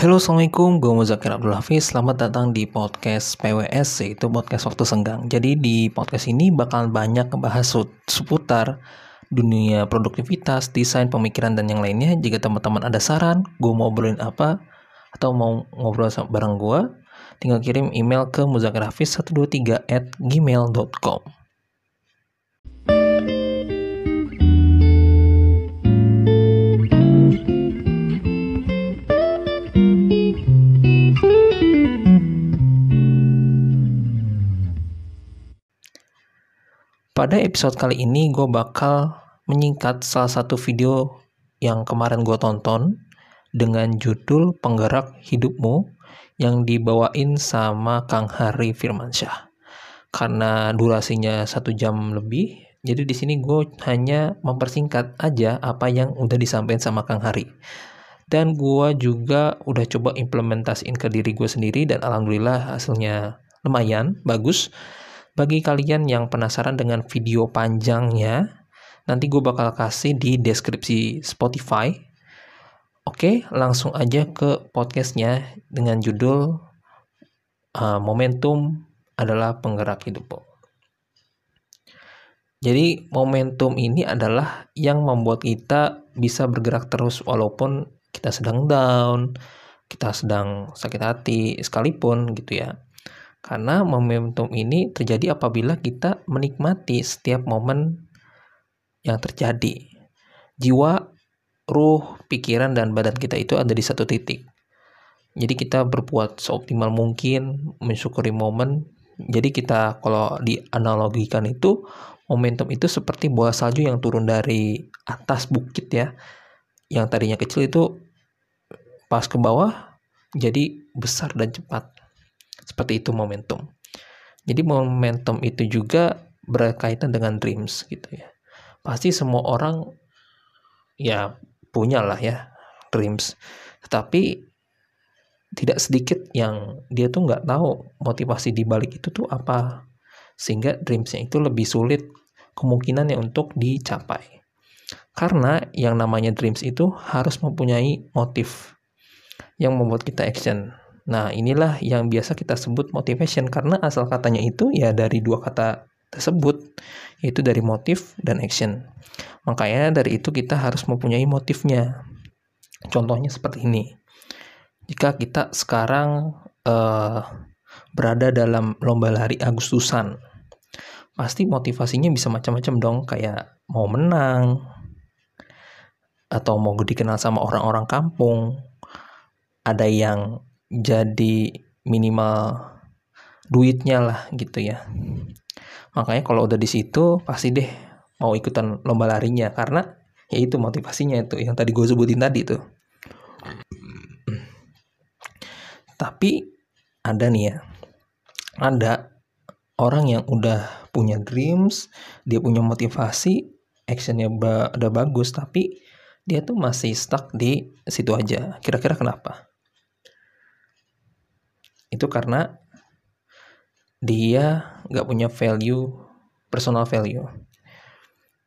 Halo Assalamualaikum, gue Muzakir Abdul Hafiz. Selamat datang di podcast PWS yaitu podcast waktu senggang. Jadi di podcast ini bakal banyak ngebahas seputar dunia produktivitas, desain, pemikiran, dan yang lainnya. Jika teman-teman ada saran, gue mau ngobrolin apa Atau mau ngobrol bareng gue Tinggal kirim email ke muzakirhafiz123 at gmail.com Pada episode kali ini gue bakal menyingkat salah satu video yang kemarin gue tonton dengan judul Penggerak Hidupmu yang dibawain sama Kang Hari Firmansyah. Karena durasinya satu jam lebih, jadi di sini gue hanya mempersingkat aja apa yang udah disampaikan sama Kang Hari. Dan gue juga udah coba implementasiin ke diri gue sendiri dan alhamdulillah hasilnya lumayan bagus bagi kalian yang penasaran dengan video panjangnya, nanti gue bakal kasih di deskripsi Spotify. Oke, langsung aja ke podcastnya dengan judul uh, Momentum adalah penggerak hidupmu. Jadi momentum ini adalah yang membuat kita bisa bergerak terus walaupun kita sedang down, kita sedang sakit hati sekalipun gitu ya. Karena momentum ini terjadi apabila kita menikmati setiap momen yang terjadi. Jiwa, ruh, pikiran, dan badan kita itu ada di satu titik. Jadi kita berbuat seoptimal mungkin, mensyukuri momen. Jadi kita kalau dianalogikan itu, momentum itu seperti bola salju yang turun dari atas bukit ya. Yang tadinya kecil itu pas ke bawah jadi besar dan cepat. Seperti itu momentum. Jadi momentum itu juga berkaitan dengan dreams gitu ya. Pasti semua orang ya punya lah ya dreams. Tetapi tidak sedikit yang dia tuh nggak tahu motivasi di balik itu tuh apa. Sehingga dreamsnya itu lebih sulit kemungkinannya untuk dicapai. Karena yang namanya dreams itu harus mempunyai motif yang membuat kita action. Nah, inilah yang biasa kita sebut motivation karena asal katanya itu ya dari dua kata tersebut, yaitu dari motif dan action. Makanya dari itu kita harus mempunyai motifnya. Contohnya seperti ini. Jika kita sekarang uh, berada dalam lomba lari Agustusan, pasti motivasinya bisa macam-macam dong, kayak mau menang, atau mau dikenal sama orang-orang kampung, ada yang jadi minimal duitnya lah gitu ya. Makanya kalau udah di situ pasti deh mau ikutan lomba larinya. Karena ya itu motivasinya itu yang tadi gue sebutin tadi tuh. Tapi ada nih ya ada orang yang udah punya dreams dia punya motivasi actionnya ba udah bagus tapi dia tuh masih stuck di situ aja. Kira-kira kenapa itu karena dia nggak punya value personal value.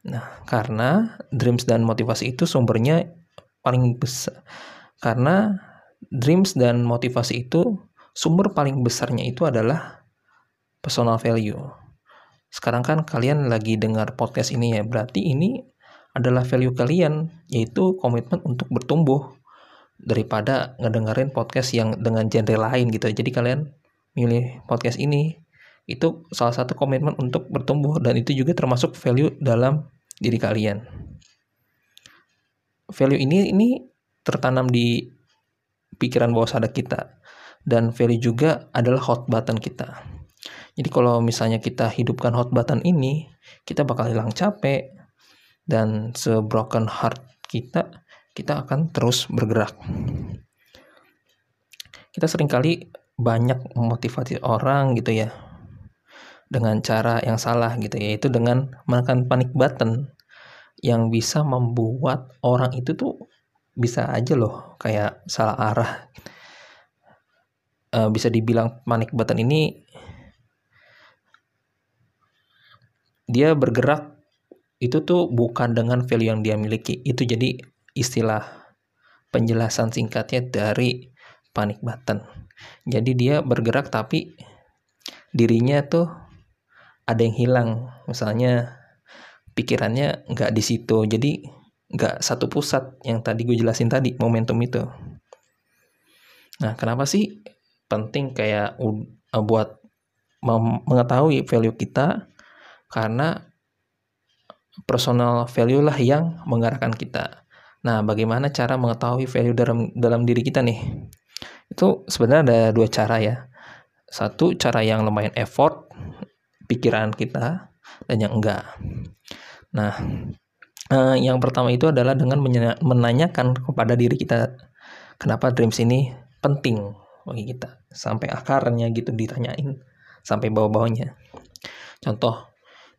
Nah karena dreams dan motivasi itu sumbernya paling besar karena dreams dan motivasi itu sumber paling besarnya itu adalah personal value. Sekarang kan kalian lagi dengar podcast ini ya berarti ini adalah value kalian yaitu komitmen untuk bertumbuh daripada ngedengerin podcast yang dengan genre lain gitu. Jadi kalian milih podcast ini itu salah satu komitmen untuk bertumbuh dan itu juga termasuk value dalam diri kalian. Value ini ini tertanam di pikiran bawah sadar kita dan value juga adalah hot button kita. Jadi kalau misalnya kita hidupkan hot button ini, kita bakal hilang capek dan sebroken heart kita kita akan terus bergerak. Kita sering kali banyak memotivasi orang gitu ya dengan cara yang salah gitu yaitu dengan menekan panic button yang bisa membuat orang itu tuh bisa aja loh kayak salah arah e, bisa dibilang panic button ini dia bergerak itu tuh bukan dengan value yang dia miliki itu jadi istilah penjelasan singkatnya dari panic button. Jadi dia bergerak tapi dirinya tuh ada yang hilang. Misalnya pikirannya nggak di situ. Jadi nggak satu pusat yang tadi gue jelasin tadi momentum itu. Nah, kenapa sih penting kayak uh, buat mengetahui value kita? Karena personal value lah yang mengarahkan kita. Nah, bagaimana cara mengetahui value dalam dalam diri kita nih? Itu sebenarnya ada dua cara ya. Satu cara yang lumayan effort pikiran kita dan yang enggak. Nah, eh, yang pertama itu adalah dengan menanyakan kepada diri kita kenapa dreams ini penting bagi kita sampai akarnya gitu ditanyain sampai bawah-bawahnya. Contoh,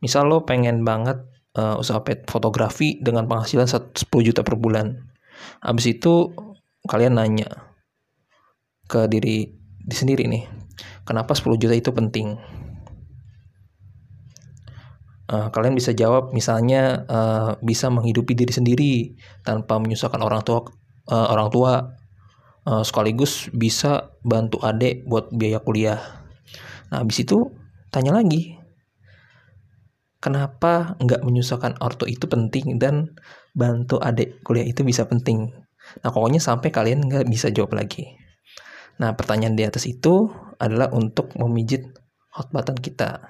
misal lo pengen banget uh, usaha fotografi dengan penghasilan 10 juta per bulan. Habis itu kalian nanya ke diri di sendiri nih, kenapa 10 juta itu penting? Uh, kalian bisa jawab misalnya uh, bisa menghidupi diri sendiri tanpa menyusahkan orang tua uh, orang tua uh, sekaligus bisa bantu adik buat biaya kuliah. Nah, habis itu tanya lagi, kenapa nggak menyusahkan ortu itu penting dan bantu adik kuliah itu bisa penting. Nah, pokoknya sampai kalian nggak bisa jawab lagi. Nah, pertanyaan di atas itu adalah untuk memijit hot button kita.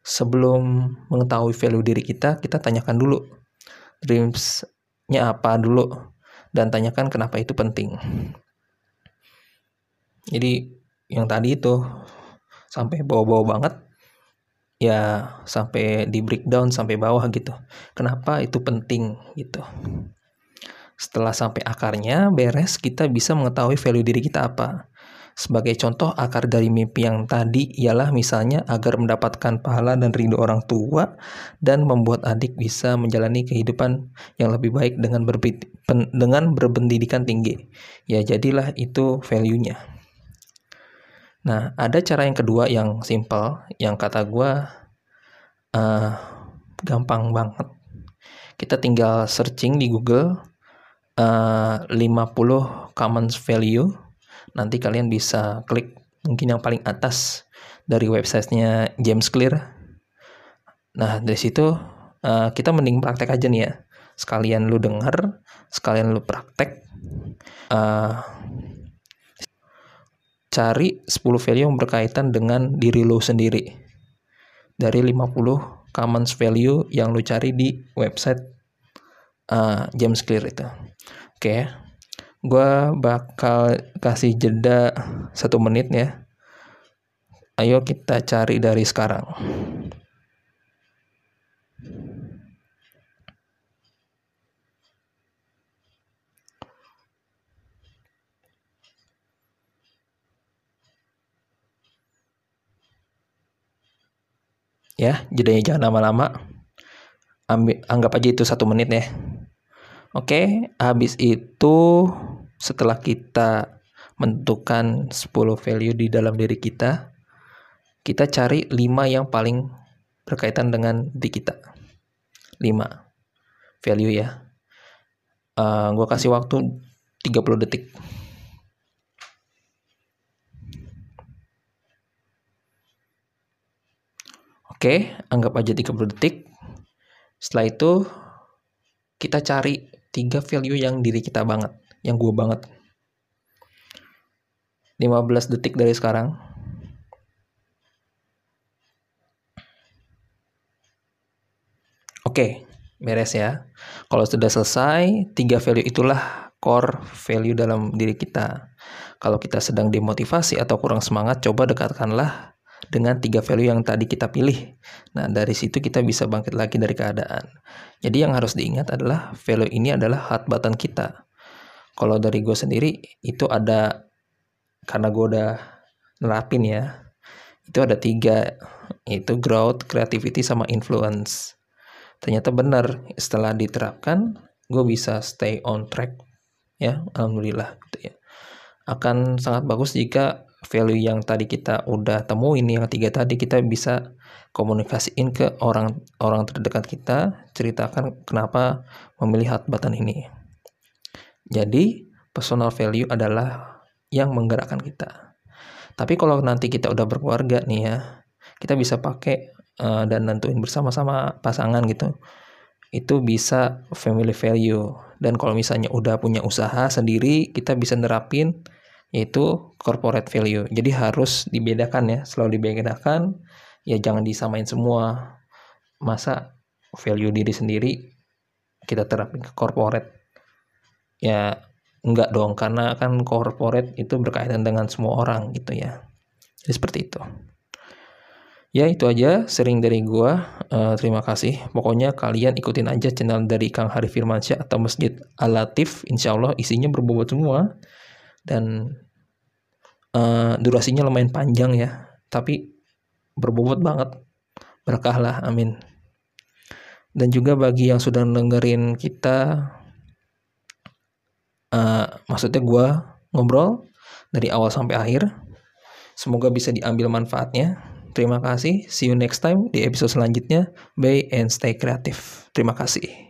Sebelum mengetahui value diri kita, kita tanyakan dulu dreams-nya apa dulu dan tanyakan kenapa itu penting. Jadi yang tadi itu sampai bawa-bawa banget ya sampai di breakdown sampai bawah gitu. Kenapa itu penting gitu. Setelah sampai akarnya beres, kita bisa mengetahui value diri kita apa. Sebagai contoh, akar dari mimpi yang tadi ialah misalnya agar mendapatkan pahala dan rindu orang tua dan membuat adik bisa menjalani kehidupan yang lebih baik dengan, dengan berpendidikan tinggi. Ya, jadilah itu value-nya. Nah, ada cara yang kedua yang simple, yang kata gue uh, gampang banget. Kita tinggal searching di Google uh, 50 common value. Nanti kalian bisa klik mungkin yang paling atas dari websitenya James Clear. Nah, dari situ uh, kita mending praktek aja nih ya. Sekalian lu denger, sekalian lu praktek. Uh, cari 10 value yang berkaitan dengan diri lo sendiri. Dari 50 common value yang lo cari di website uh, James Clear itu. Oke, okay. gue bakal kasih jeda satu menit ya. Ayo kita cari dari sekarang. Ya jedanya jangan lama-lama. Ambil anggap aja itu satu menit ya. Oke habis itu setelah kita menentukan 10 value di dalam diri kita kita cari 5 yang paling berkaitan dengan di kita. 5 value ya. Uh, eh, gue kasih waktu 30 detik Oke, anggap aja 30 detik. Setelah itu, kita cari tiga value yang diri kita banget, yang gue banget. 15 detik dari sekarang. Oke, beres ya. Kalau sudah selesai, tiga value itulah core value dalam diri kita. Kalau kita sedang demotivasi atau kurang semangat, coba dekatkanlah dengan tiga value yang tadi kita pilih. Nah, dari situ kita bisa bangkit lagi dari keadaan. Jadi yang harus diingat adalah value ini adalah hot button kita. Kalau dari gue sendiri itu ada karena gue udah nerapin ya. Itu ada tiga, itu growth, creativity, sama influence. Ternyata benar setelah diterapkan, gue bisa stay on track ya, alhamdulillah gitu ya. Akan sangat bagus jika value yang tadi kita udah temuin yang tiga tadi kita bisa komunikasiin ke orang orang terdekat kita ceritakan kenapa memilih hot button ini jadi personal value adalah yang menggerakkan kita. Tapi kalau nanti kita udah berkeluarga nih ya, kita bisa pakai uh, dan nentuin bersama-sama pasangan gitu. Itu bisa family value. Dan kalau misalnya udah punya usaha sendiri, kita bisa nerapin yaitu corporate value. Jadi harus dibedakan ya, selalu dibedakan. Ya jangan disamain semua. Masa value diri sendiri kita terapin ke corporate. Ya Enggak dong, karena kan corporate itu berkaitan dengan semua orang gitu ya. Jadi seperti itu. Ya itu aja sering dari gua. Uh, terima kasih. Pokoknya kalian ikutin aja channel dari Kang Hari Firmansyah atau Masjid Al-Latif. Insya Allah isinya berbobot semua. Dan uh, durasinya lumayan panjang ya. Tapi berbobot banget. Berkah lah, amin. Dan juga bagi yang sudah dengerin kita uh, maksudnya gue ngobrol dari awal sampai akhir. Semoga bisa diambil manfaatnya. Terima kasih. See you next time di episode selanjutnya. Bye and stay creative. Terima kasih.